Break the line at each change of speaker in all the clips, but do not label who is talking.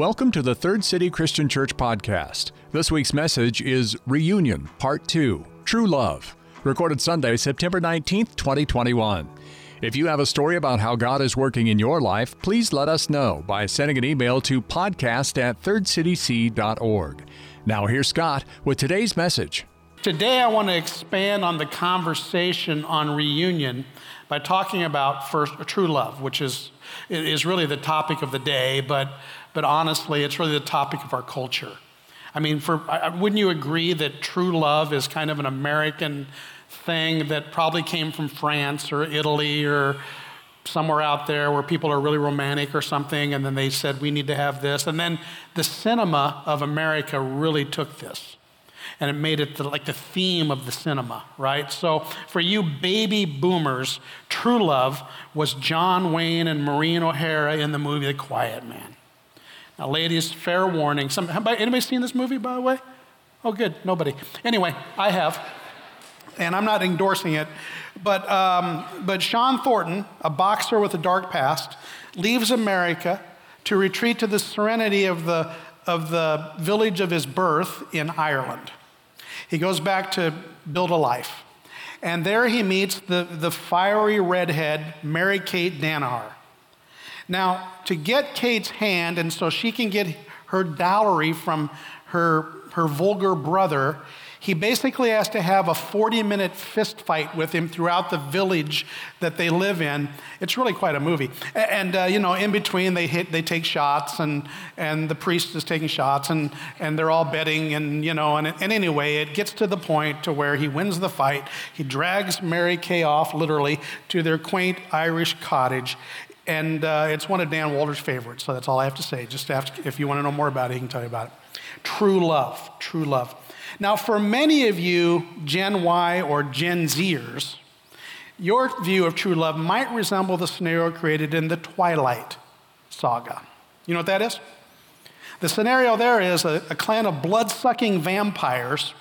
Welcome to the Third City Christian Church podcast. This week's message is Reunion, Part 2 True Love, recorded Sunday, September 19th, 2021. If you have a story about how God is working in your life, please let us know by sending an email to podcast at thirdcityc.org. Now, here's Scott with today's message.
Today, I want to expand on the conversation on reunion by talking about first true love, which is, is really the topic of the day, but, but honestly, it's really the topic of our culture. I mean, for, wouldn't you agree that true love is kind of an American thing that probably came from France or Italy or somewhere out there where people are really romantic or something, and then they said, we need to have this. And then the cinema of America really took this and it made it the, like the theme of the cinema, right? So for you baby boomers, true love was John Wayne and Maureen O'Hara in the movie The Quiet Man. Now, ladies, fair warning. Some, anybody seen this movie, by the way? Oh, good. Nobody. Anyway, I have, and I'm not endorsing it. But, um, but Sean Thornton, a boxer with a dark past, leaves America to retreat to the serenity of the, of the village of his birth in Ireland. He goes back to build a life. And there he meets the, the fiery redhead, Mary Kate Danaher. Now, to get Kate's hand, and so she can get her dowry from her, her vulgar brother, he basically has to have a 40 minute fist fight with him throughout the village that they live in. It's really quite a movie. And, uh, you know, in between they hit, they take shots and, and the priest is taking shots and, and they're all betting and, you know, and, and anyway, it gets to the point to where he wins the fight. He drags Mary Kay off literally to their quaint Irish cottage and uh, it's one of Dan Walter's favorites, so that's all I have to say. Just after, if you want to know more about it, he can tell you about it. True love, true love. Now, for many of you, Gen Y or Gen Zers, your view of true love might resemble the scenario created in the Twilight saga. You know what that is? The scenario there is a, a clan of blood sucking vampires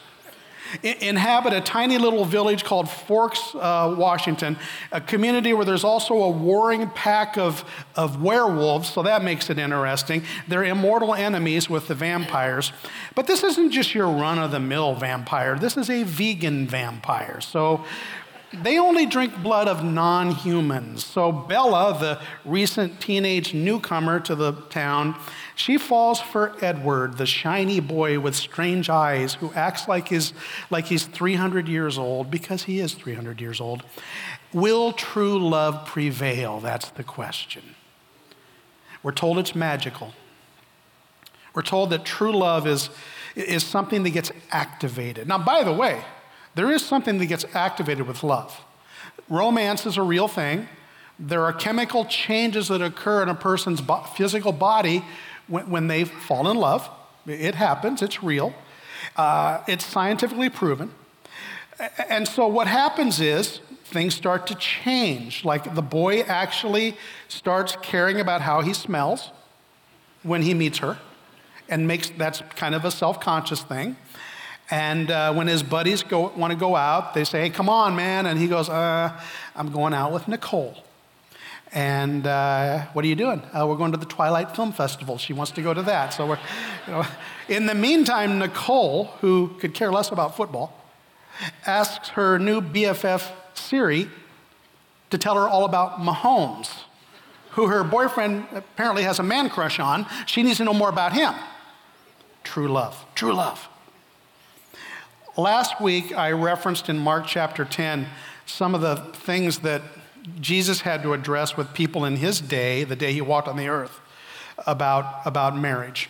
inhabit a tiny little village called Forks, uh, Washington, a community where there's also a warring pack of, of werewolves, so that makes it interesting. They're immortal enemies with the vampires. But this isn't just your run of the mill vampire, this is a vegan vampire. So they only drink blood of non humans. So Bella, the recent teenage newcomer to the town, she falls for Edward, the shiny boy with strange eyes who acts like he's, like he's 300 years old because he is 300 years old. Will true love prevail? That's the question. We're told it's magical. We're told that true love is, is something that gets activated. Now, by the way, there is something that gets activated with love. Romance is a real thing. There are chemical changes that occur in a person's bo- physical body when, when, they fall in love. It happens, it's real. Uh, it's scientifically proven. And so what happens is things start to change. Like the boy actually starts caring about how he smells when he meets her, and makes that's kind of a self conscious thing. And uh, when his buddies go, want to go out, they say, hey, come on, man. And he goes, uh, I'm going out with Nicole. And uh, what are you doing? Uh, we're going to the Twilight Film Festival. She wants to go to that. So we're, you know. In the meantime, Nicole, who could care less about football, asks her new BFF Siri to tell her all about Mahomes, who her boyfriend apparently has a man crush on. She needs to know more about him. True love. True love. Last week, I referenced in Mark chapter 10 some of the things that Jesus had to address with people in his day, the day he walked on the earth, about, about marriage.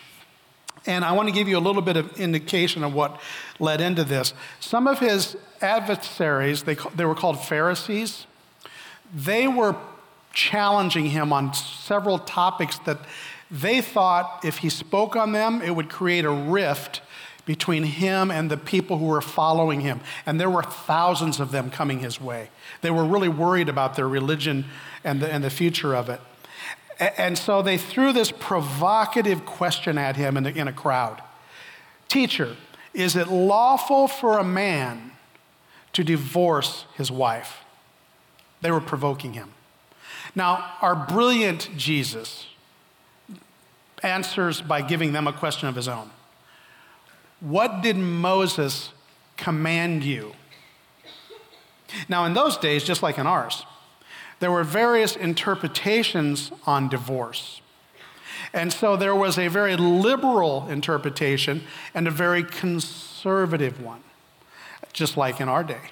And I want to give you a little bit of indication of what led into this. Some of his adversaries, they, they were called Pharisees, they were challenging him on several topics that they thought if he spoke on them, it would create a rift between him and the people who were following him. And there were thousands of them coming his way. They were really worried about their religion and the, and the future of it. And so they threw this provocative question at him in, the, in a crowd Teacher, is it lawful for a man to divorce his wife? They were provoking him. Now, our brilliant Jesus answers by giving them a question of his own. What did Moses command you? Now, in those days, just like in ours, there were various interpretations on divorce. And so there was a very liberal interpretation and a very conservative one, just like in our day.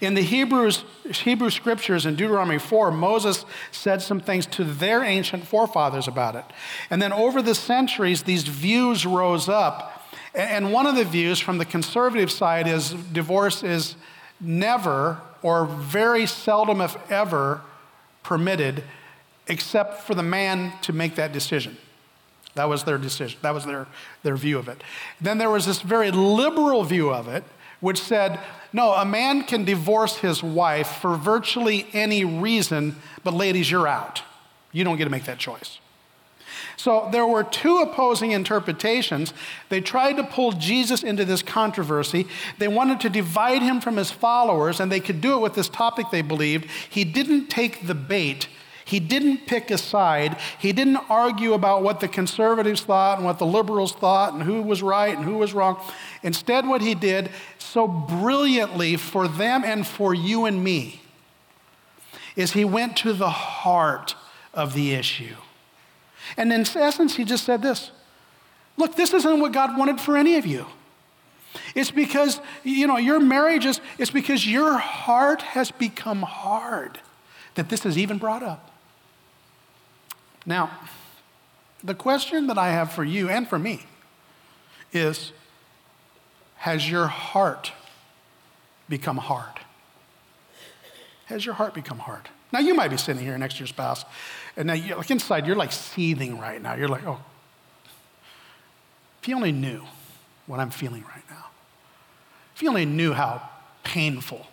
In the Hebrews, Hebrew scriptures in Deuteronomy 4, Moses said some things to their ancient forefathers about it. And then over the centuries, these views rose up. And one of the views from the conservative side is divorce is never or very seldom, if ever, permitted except for the man to make that decision. That was their decision. That was their, their view of it. Then there was this very liberal view of it, which said, no, a man can divorce his wife for virtually any reason, but ladies, you're out. You don't get to make that choice. So there were two opposing interpretations. They tried to pull Jesus into this controversy. They wanted to divide him from his followers, and they could do it with this topic they believed. He didn't take the bait. He didn't pick a side. He didn't argue about what the conservatives thought and what the liberals thought and who was right and who was wrong. Instead, what he did so brilliantly for them and for you and me is he went to the heart of the issue. And in essence, he just said this Look, this isn't what God wanted for any of you. It's because, you know, your marriage is, it's because your heart has become hard that this is even brought up. Now, the question that I have for you and for me is Has your heart become hard? Has your heart become hard? Now, you might be sitting here next to your spouse and now, you're, like inside, you're like seething right now. You're like, oh, if you only knew what I'm feeling right now, if you only knew how painful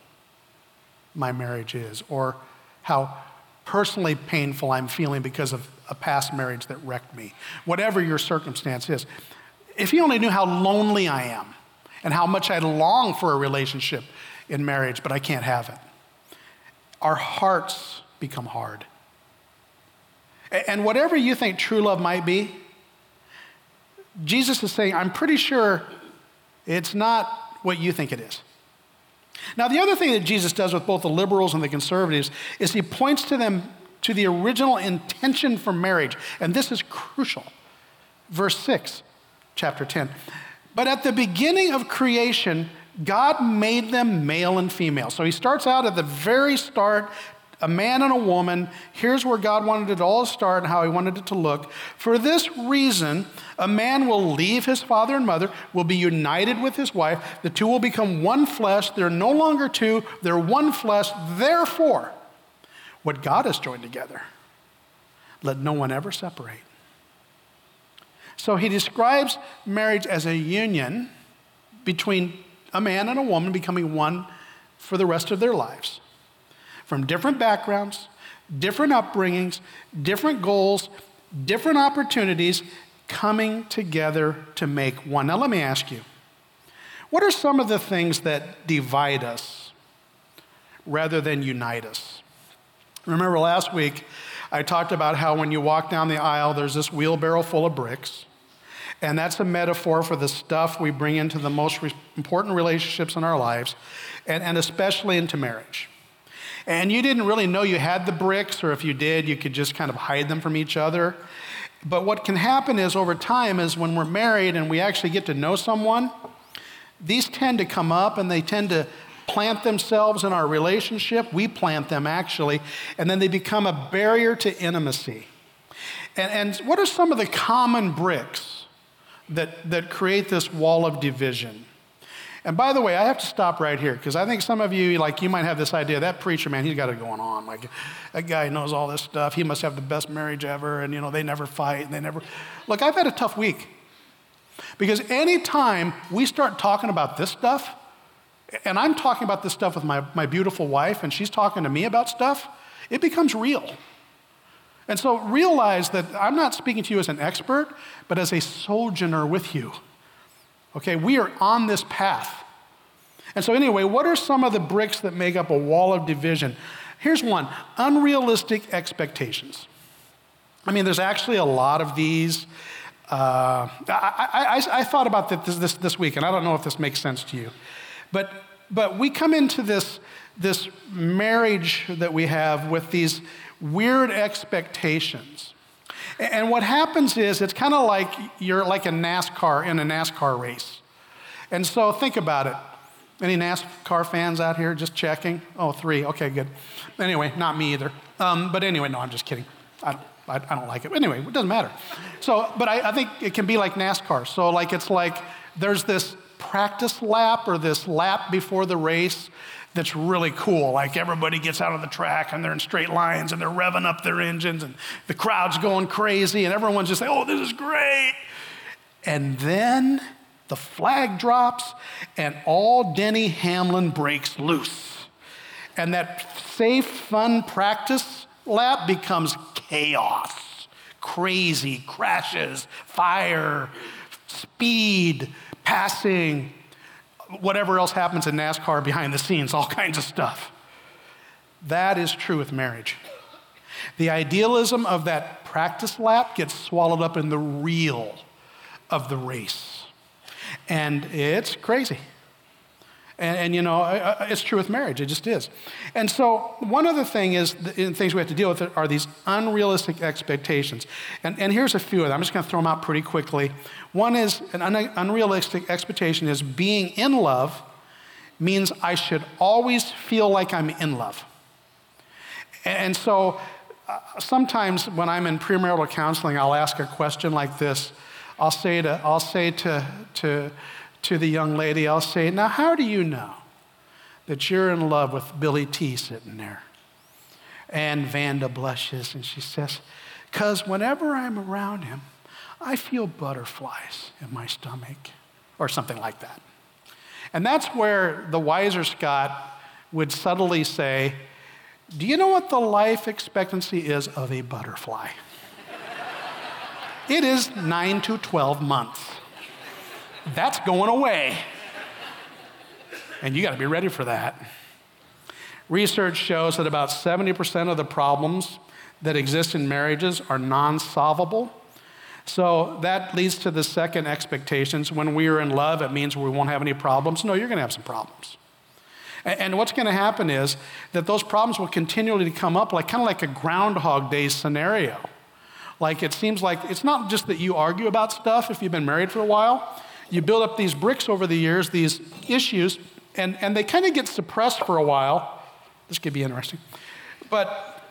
my marriage is, or how personally painful I'm feeling because of a past marriage that wrecked me, whatever your circumstance is, if you only knew how lonely I am and how much I long for a relationship in marriage, but I can't have it, our hearts become hard. And whatever you think true love might be, Jesus is saying, I'm pretty sure it's not what you think it is. Now, the other thing that Jesus does with both the liberals and the conservatives is he points to them to the original intention for marriage. And this is crucial. Verse 6, chapter 10. But at the beginning of creation, God made them male and female. So he starts out at the very start a man and a woman. Here's where God wanted it all to start and how he wanted it to look. For this reason, a man will leave his father and mother, will be united with his wife. The two will become one flesh. They're no longer two, they're one flesh. Therefore, what God has joined together, let no one ever separate. So he describes marriage as a union between a man and a woman becoming one for the rest of their lives from different backgrounds, different upbringings, different goals, different opportunities coming together to make one. Now, let me ask you what are some of the things that divide us rather than unite us? Remember last week, I talked about how when you walk down the aisle, there's this wheelbarrow full of bricks. And that's a metaphor for the stuff we bring into the most re- important relationships in our lives, and, and especially into marriage and you didn't really know you had the bricks, or if you did, you could just kind of hide them from each other. But what can happen is over time is when we're married and we actually get to know someone, these tend to come up and they tend to plant themselves in our relationship. We plant them actually, and then they become a barrier to intimacy. And, and what are some of the common bricks that, that create this wall of division? And by the way, I have to stop right here because I think some of you, like, you might have this idea that preacher, man, he's got it going on. Like, that guy knows all this stuff. He must have the best marriage ever. And, you know, they never fight and they never. Look, I've had a tough week because anytime we start talking about this stuff, and I'm talking about this stuff with my, my beautiful wife, and she's talking to me about stuff, it becomes real. And so realize that I'm not speaking to you as an expert, but as a sojourner with you. Okay, we are on this path. And so, anyway, what are some of the bricks that make up a wall of division? Here's one unrealistic expectations. I mean, there's actually a lot of these. Uh, I, I, I, thought about this, this this week, and I don't know if this makes sense to you. But, but we come into this, this marriage that we have with these weird expectations. And what happens is it's kind of like you're like a NASCAR in a NASCAR race. And so think about it. Any NASCAR fans out here just checking? Oh, three. Okay, good. Anyway, not me either. Um, but anyway, no, I'm just kidding. I, I, I, don't like it. Anyway, it doesn't matter. So, but I, I think it can be like NASCAR. So, like, it's like there's this practice lap or this lap before the race that's really cool. Like everybody gets out on the track and they're in straight lines and they're revving up their engines and the crowd's going crazy and everyone's just like, oh, this is great. And then the flag drops and all Denny Hamlin breaks loose. And that safe, fun practice lap becomes chaos, crazy crashes, fire, speed, passing, whatever else happens in NASCAR behind the scenes, all kinds of stuff. That is true with marriage. The idealism of that practice lap gets swallowed up in the real of the race. And it's crazy. And, and, you know, it's true with marriage, it just is. And so, one other thing is, the things we have to deal with are these unrealistic expectations. And, and here's a few of them. I'm just going to throw them out pretty quickly. One is an un- unrealistic expectation is being in love means I should always feel like I'm in love. And, and so, uh, sometimes when I'm in premarital counseling, I'll ask a question like this. I'll say to, I'll say to, to, to the young lady, I'll say, Now, how do you know that you're in love with Billy T sitting there? And Vanda blushes and she says, Because whenever I'm around him, I feel butterflies in my stomach, or something like that. And that's where the wiser Scott would subtly say, Do you know what the life expectancy is of a butterfly? it is 9 to 12 months. That's going away. And you got to be ready for that. Research shows that about 70% of the problems that exist in marriages are non solvable. So that leads to the second expectations. When we are in love, it means we won't have any problems. No, you're going to have some problems. And what's going to happen is that those problems will continually come up, like kind of like a Groundhog Day scenario. Like it seems like it's not just that you argue about stuff if you've been married for a while you build up these bricks over the years, these issues, and, and they kind of get suppressed for a while. This could be interesting. But,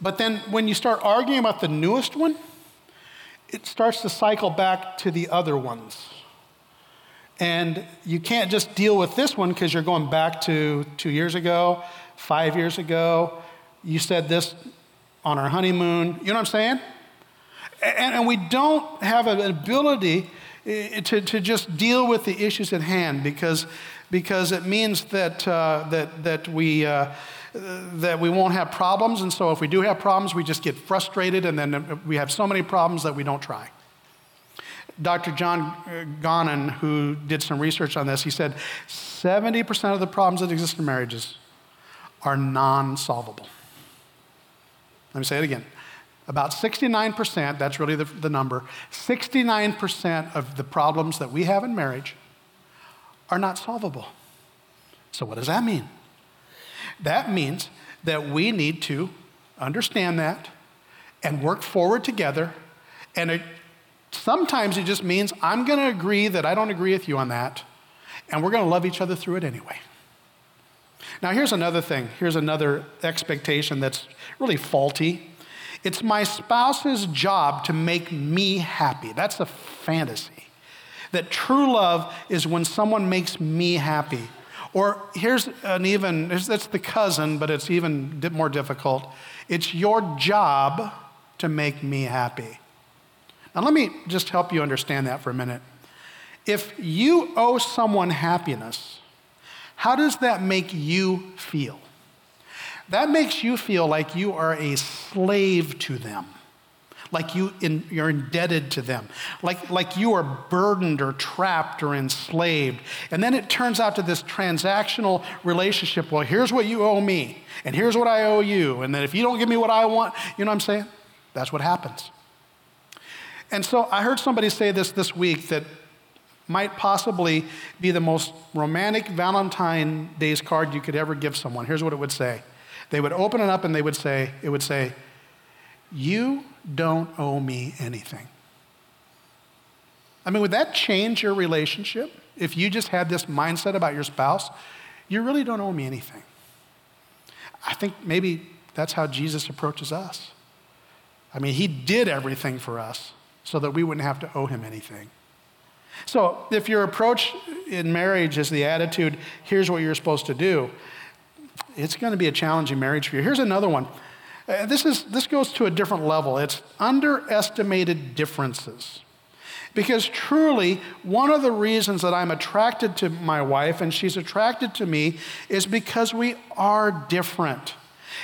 but then when you start arguing about the newest one, it starts to cycle back to the other ones. And you can't just deal with this one because you're going back to two years ago, five years ago. You said this on our honeymoon. You know what I'm saying? And, and we don't have an ability to, to just deal with the issues at hand because, because it means that, uh, that, that, we, uh, that we won't have problems. And so if we do have problems, we just get frustrated and then we have so many problems that we don't try. Dr. John uh, Gottman, who did some research on this, he said 70% of the problems that exist in marriages are non solvable. Let me say it again. About 69%, that's really the, the number, 69% of the problems that we have in marriage are not solvable. So, what does that mean? That means that we need to understand that and work forward together. And it, sometimes it just means I'm going to agree that I don't agree with you on that, and we're going to love each other through it anyway. Now, here's another thing. Here's another expectation that's really faulty it's my spouse's job to make me happy. That's a fantasy. That true love is when someone makes me happy. Or here's an even, that's the cousin, but it's even more difficult. It's your job to make me happy. Now, let me just help you understand that for a minute. If you owe someone happiness, how does that make you feel? That makes you feel like you are a slave to them, like you in, you're indebted to them, like, like you are burdened or trapped or enslaved. And then it turns out to this transactional relationship well, here's what you owe me, and here's what I owe you. And then if you don't give me what I want, you know what I'm saying? That's what happens. And so I heard somebody say this this week that might possibly be the most romantic Valentine Day's card you could ever give someone. Here's what it would say. They would open it up and they would say, it would say, You don't owe me anything. I mean, would that change your relationship if you just had this mindset about your spouse? You really don't owe me anything. I think maybe that's how Jesus approaches us. I mean, he did everything for us so that we wouldn't have to owe him anything. So, if your approach in marriage is the attitude, here's what you're supposed to do, it's going to be a challenging marriage for you. Here's another one. Uh, this, is, this goes to a different level. It's underestimated differences. Because truly, one of the reasons that I'm attracted to my wife and she's attracted to me is because we are different.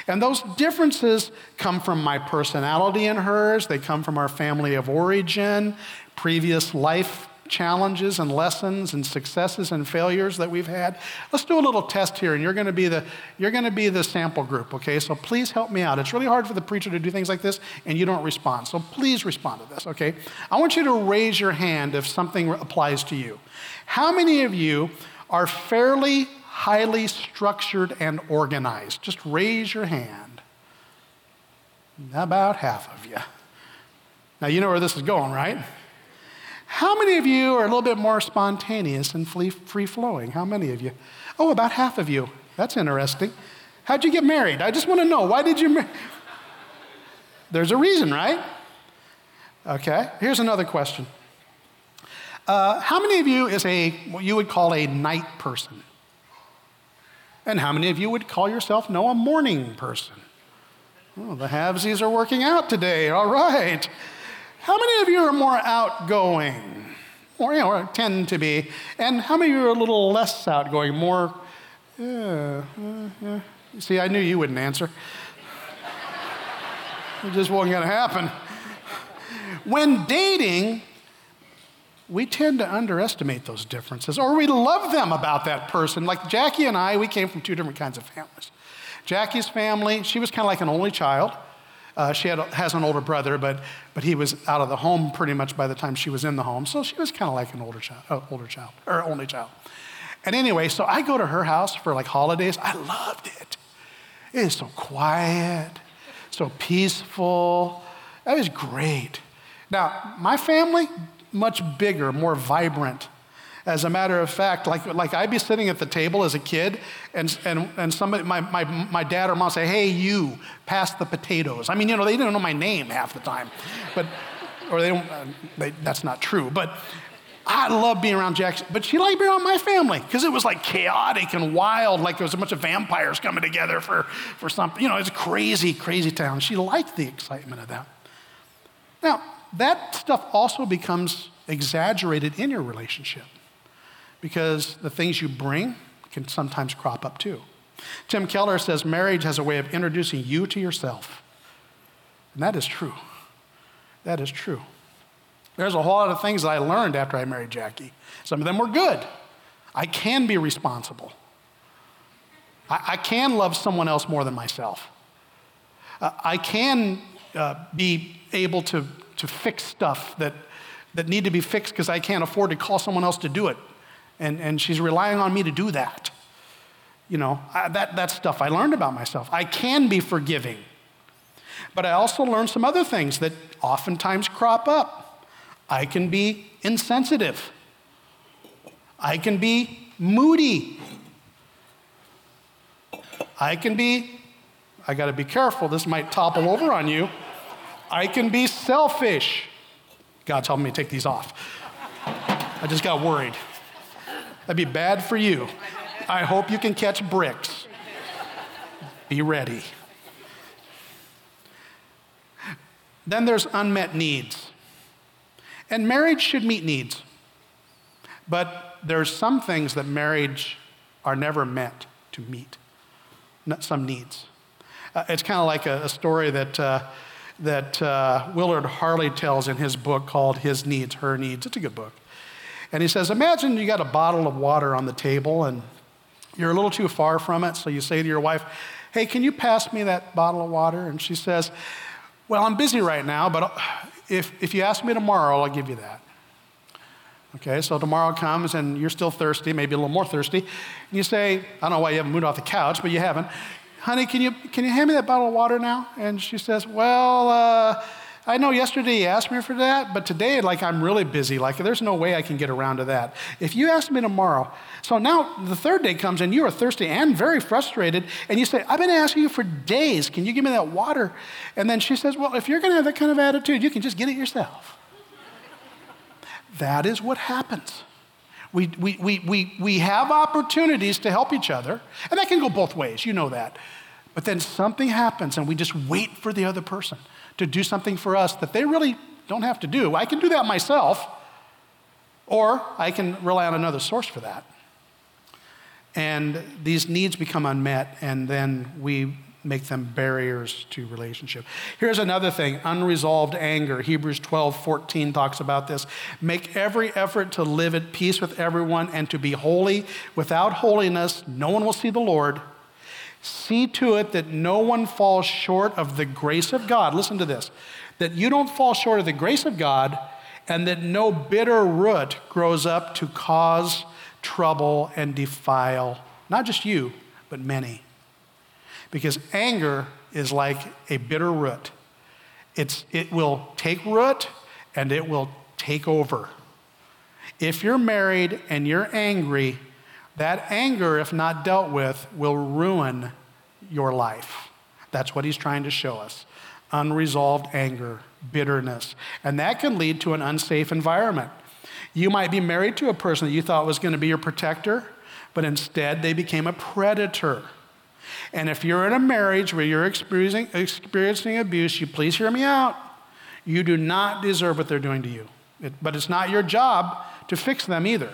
And those differences come from my personality and hers, they come from our family of origin, previous life challenges and lessons and successes and failures that we've had. Let's do a little test here, and you're going to be the you're going to be the sample group. Okay, so please help me out. It's really hard for the preacher to do things like this, and you don't respond. So please respond to this. Okay, I want you to raise your hand if something applies to you. How many of you are fairly highly structured and organized? Just raise your hand. About half of you. Now, you know where this is going, right? How many of you are a little bit more spontaneous and free flowing? How many of you? Oh, about half of you. That's interesting. How'd you get married? I just want to know. Why did you marry? There's a reason, right? Okay, here's another question. Uh, how many of you is a what you would call a night person? And how many of you would call yourself, no, a morning person? Oh, the halvesies are working out today. All right. How many of you are more outgoing? Or, you know, tend to be. And how many of you are a little less outgoing, more, uh, uh. See, I knew you wouldn't answer. it just wasn't going to happen. When dating, we tend to underestimate those differences, or we love them about that person. Like Jackie and I, we came from two different kinds of families. Jackie's family, she was kind of like an only child. Uh, she had, has an older brother, but, but he was out of the home pretty much by the time she was in the home. So she was kind of like an older child, uh, older child, or only child. And anyway, so I go to her house for like holidays. I loved it. It is so quiet, so peaceful. That was great. Now, my family, much bigger, more vibrant. As a matter of fact, like, like I'd be sitting at the table as a kid, and, and, and somebody, my, my, my dad or mom say, hey, you, pass the potatoes. I mean, you know, they didn't know my name half the time. But, or they don't, uh, they, that's not true. But I love being around Jackson, but she liked being around my family because it was like chaotic and wild, like there was a bunch of vampires coming together for, for something. You know, it's a crazy, crazy town. She liked the excitement of that. Now, that stuff also becomes exaggerated in your relationship because the things you bring can sometimes crop up too. Tim Keller says marriage has a way of introducing you to yourself. And that is true. That is true. There's a whole lot of things that I learned after I married Jackie. Some of them were good. I can be responsible. I, I can love someone else more than myself. Uh, I can uh, be able to, to fix stuff that, that need to be fixed because I can't afford to call someone else to do it and, and she's relying on me to do that. You know, I, that, that stuff I learned about myself. I can be forgiving. But I also learned some other things that oftentimes crop up. I can be insensitive. I can be moody. I can be, I got to be careful, this might topple over on you. I can be selfish. God's helping me take these off. I just got worried. That'd be bad for you. I hope you can catch bricks. Be ready. Then there's unmet needs. And marriage should meet needs. But there's some things that marriage are never meant to meet, some needs. Uh, it's kind of like a, a, story that, uh, that uh, Willard Harley tells in his book called His Needs, Her Needs. It's a good book. And he says, Imagine you got a bottle of water on the table and you're a little too far from it. So you say to your wife, Hey, can you pass me that bottle of water? And she says, Well, I'm busy right now, but if, if you ask me tomorrow, I'll give you that. Okay, so tomorrow comes and you're still thirsty, maybe a little more thirsty, and you say, I don't know why you haven't moved off the couch, but you haven't. Honey, can you, can you hand me that bottle of water now? And she says, Well, uh, I know yesterday you asked me for that, but today, like, I'm really busy. Like, there's no way I can get around to that. If you ask me tomorrow, so now the third day comes and you are thirsty and very frustrated, and you say, I've been asking you for days. Can you give me that water? And then she says, Well, if you're going to have that kind of attitude, you can just get it yourself. that is what happens. We, we, we, we, we have opportunities to help each other, and that can go both ways. You know that. But then something happens, and we just wait for the other person to do something for us that they really don't have to do. I can do that myself, or I can rely on another source for that. And these needs become unmet, and then we make them barriers to relationship. Here's another thing unresolved anger. Hebrews 12 14 talks about this. Make every effort to live at peace with everyone and to be holy. Without holiness, no one will see the Lord. See to it that no one falls short of the grace of God. Listen to this that you don't fall short of the grace of God, and that no bitter root grows up to cause trouble and defile not just you, but many. Because anger is like a bitter root. It's, it will take root and it will take over. If you're married and you're angry, that anger, if not dealt with, will ruin your life. That's what he's trying to show us unresolved anger, bitterness. And that can lead to an unsafe environment. You might be married to a person that you thought was going to be your protector, but instead they became a predator. And if you're in a marriage where you're experiencing, experiencing abuse, you please hear me out. You do not deserve what they're doing to you. It, but it's not your job to fix them either.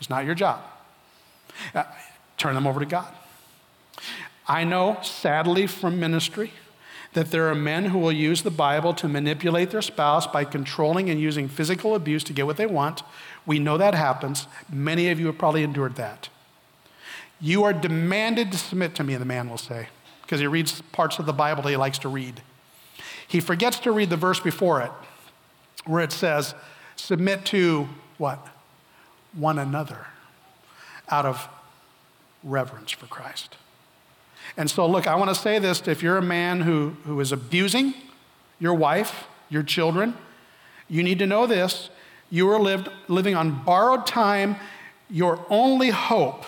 It's not your job. Uh, turn them over to God. I know, sadly, from ministry, that there are men who will use the Bible to manipulate their spouse by controlling and using physical abuse to get what they want. We know that happens. Many of you have probably endured that. You are demanded to submit to me, the man will say, because he reads parts of the Bible that he likes to read. He forgets to read the verse before it, where it says, Submit to what? One another out of reverence for Christ. And so, look, I want to say this if you're a man who, who is abusing your wife, your children, you need to know this. You are lived, living on borrowed time. Your only hope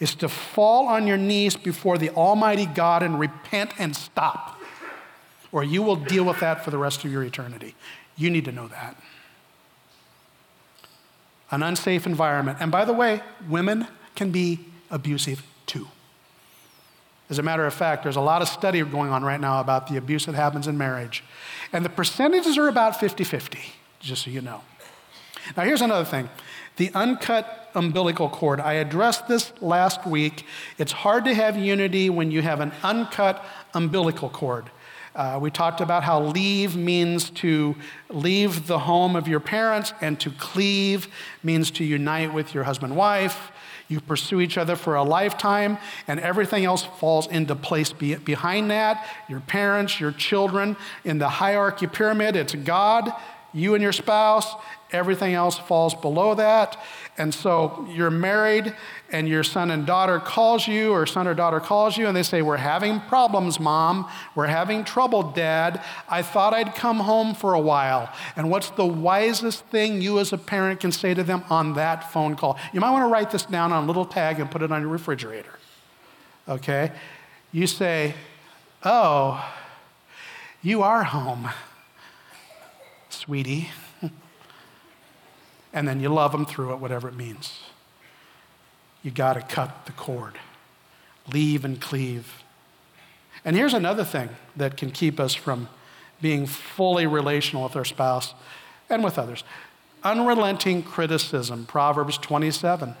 is to fall on your knees before the Almighty God and repent and stop, or you will deal with that for the rest of your eternity. You need to know that an unsafe environment. And by the way, women can be abusive too. As a matter of fact, there's a lot of study going on right now about the abuse that happens in marriage. And the percentages are about 50 50, just so you know. Now, here's another thing the uncut umbilical cord. I addressed this last week. It's hard to have unity when you have an uncut umbilical cord. Uh, we talked about how leave means to leave the home of your parents, and to cleave means to unite with your husband wife. You pursue each other for a lifetime, and everything else falls into place behind that. Your parents, your children. In the hierarchy pyramid, it's God, you and your spouse. Everything else falls below that. And so you're married, and your son and daughter calls you, or son or daughter calls you, and they say, We're having problems, mom. We're having trouble, dad. I thought I'd come home for a while. And what's the wisest thing you as a parent can say to them on that phone call? You might want to write this down on a little tag and put it on your refrigerator. Okay? You say, Oh, you are home, sweetie. And then you love them through it, whatever it means you got to cut the cord. Leave and cleave. And here's another thing that can keep us from being fully relational with our spouse and with others unrelenting criticism proverbs 27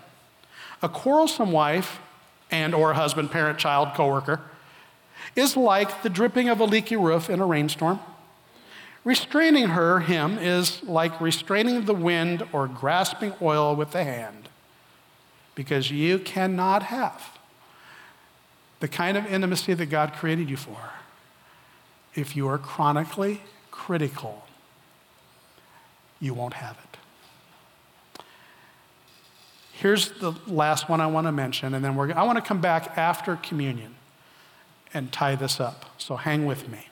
a quarrelsome wife and or husband parent child coworker is like the dripping of a leaky roof in a rainstorm restraining her him is like restraining the wind or grasping oil with the hand because you cannot have the kind of intimacy that God created you for if you are chronically critical, you won't have it. Here's the last one I want to mention, and then we're, I want to come back after communion and tie this up. So hang with me.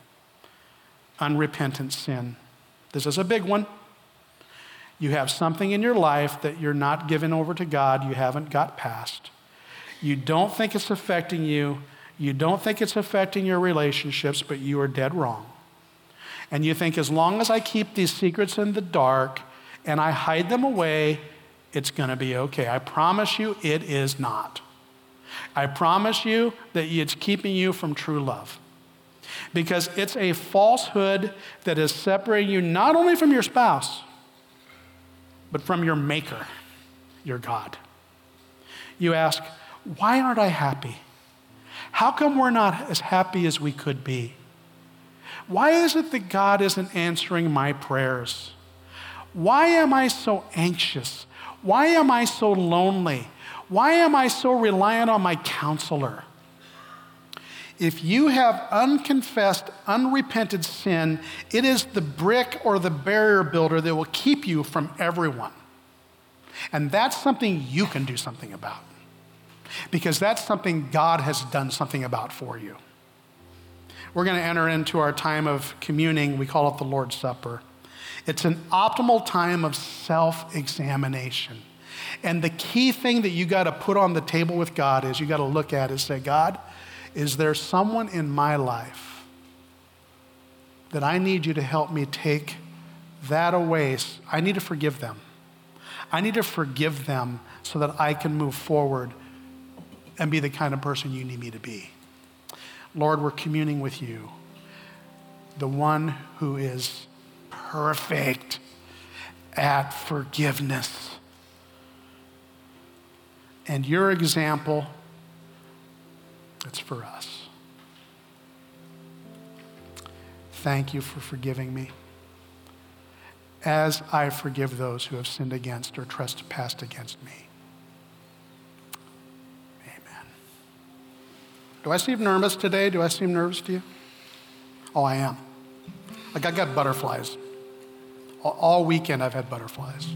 Unrepentant sin. This is a big one. You have something in your life that you're not giving over to God, you haven't got past. You don't think it's affecting you, you don't think it's affecting your relationships, but you are dead wrong. And you think, as long as I keep these secrets in the dark and I hide them away, it's going to be okay. I promise you, it is not. I promise you that it's keeping you from true love. Because it's a falsehood that is separating you not only from your spouse, but from your Maker, your God. You ask, why aren't I happy? How come we're not as happy as we could be? Why is it that God isn't answering my prayers? Why am I so anxious? Why am I so lonely? Why am I so reliant on my counselor? If you have unconfessed, unrepented sin, it is the brick or the barrier builder that will keep you from everyone. And that's something you can do something about because that's something God has done something about for you. We're going to enter into our time of communing. We call it the Lord's Supper. It's an optimal time of self examination. And the key thing that you got to put on the table with God is you got to look at and say, God, is there someone in my life that I need you to help me take that away? I need to forgive them. I need to forgive them so that I can move forward and be the kind of person you need me to be. Lord, we're communing with you, the one who is perfect at forgiveness. And your example, it's for us. Thank you for forgiving me as I forgive those who have sinned against or trespassed against me. Amen. Do I seem nervous today? Do I seem nervous to you? Oh, I am. Like I got butterflies. All weekend I've had butterflies.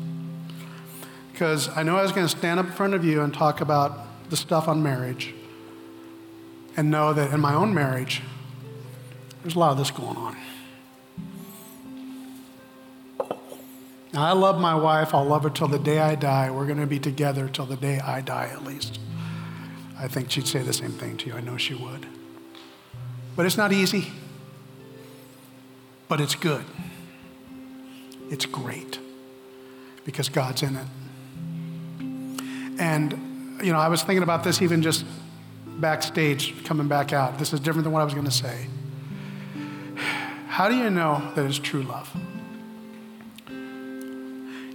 Because I know I was going to stand up in front of you and talk about the stuff on marriage and know that in my own marriage, there's a lot of this going on. Now, I love my wife. I'll love her till the day I die. We're going to be together till the day I die, at least. I think she'd say the same thing to you. I know she would. But it's not easy, but it's good. It's great because God's in it. And, you know, I was thinking about this even just backstage coming back out. This is different than what I was going to say. How do you know that it's true love?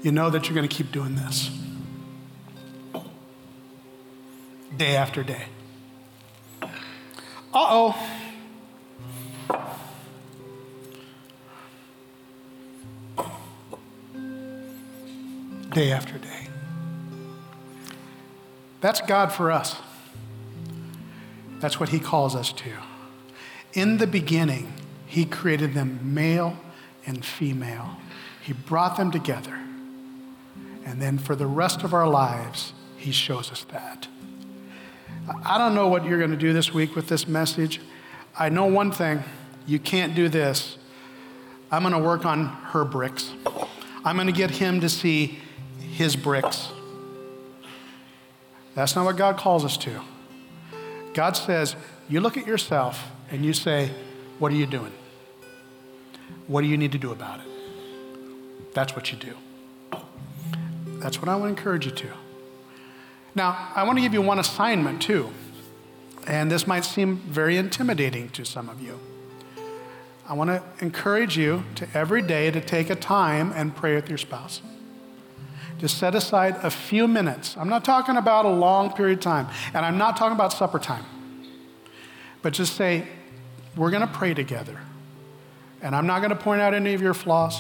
You know that you're going to keep doing this day after day. Uh oh. Day after day. That's God for us. That's what He calls us to. In the beginning, He created them male and female. He brought them together. And then for the rest of our lives, He shows us that. I don't know what you're going to do this week with this message. I know one thing you can't do this. I'm going to work on her bricks. I'm going to get him to see his bricks. That's not what God calls us to. God says, you look at yourself and you say, What are you doing? What do you need to do about it? That's what you do. That's what I want to encourage you to. Now, I want to give you one assignment too. And this might seem very intimidating to some of you. I want to encourage you to every day to take a time and pray with your spouse. Just set aside a few minutes. I'm not talking about a long period of time, and I'm not talking about supper time. But just say, we're going to pray together. And I'm not going to point out any of your flaws.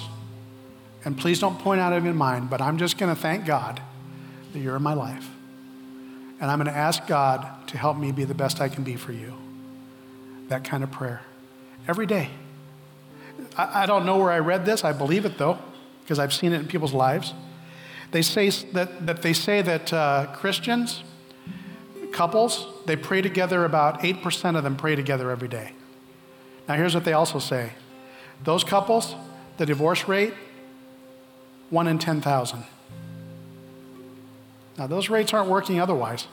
And please don't point out any of mine, but I'm just going to thank God that you're in my life. And I'm going to ask God to help me be the best I can be for you. That kind of prayer. Every day. I, I don't know where I read this. I believe it though, because I've seen it in people's lives. They say that, that they say that uh, Christians, couples, they pray together. About 8% of them pray together every day. Now, here's what they also say those couples, the divorce rate, one in 10,000. Now, those rates aren't working otherwise.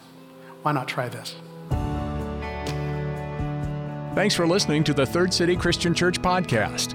Why not try this?
Thanks for listening to the Third City Christian Church podcast.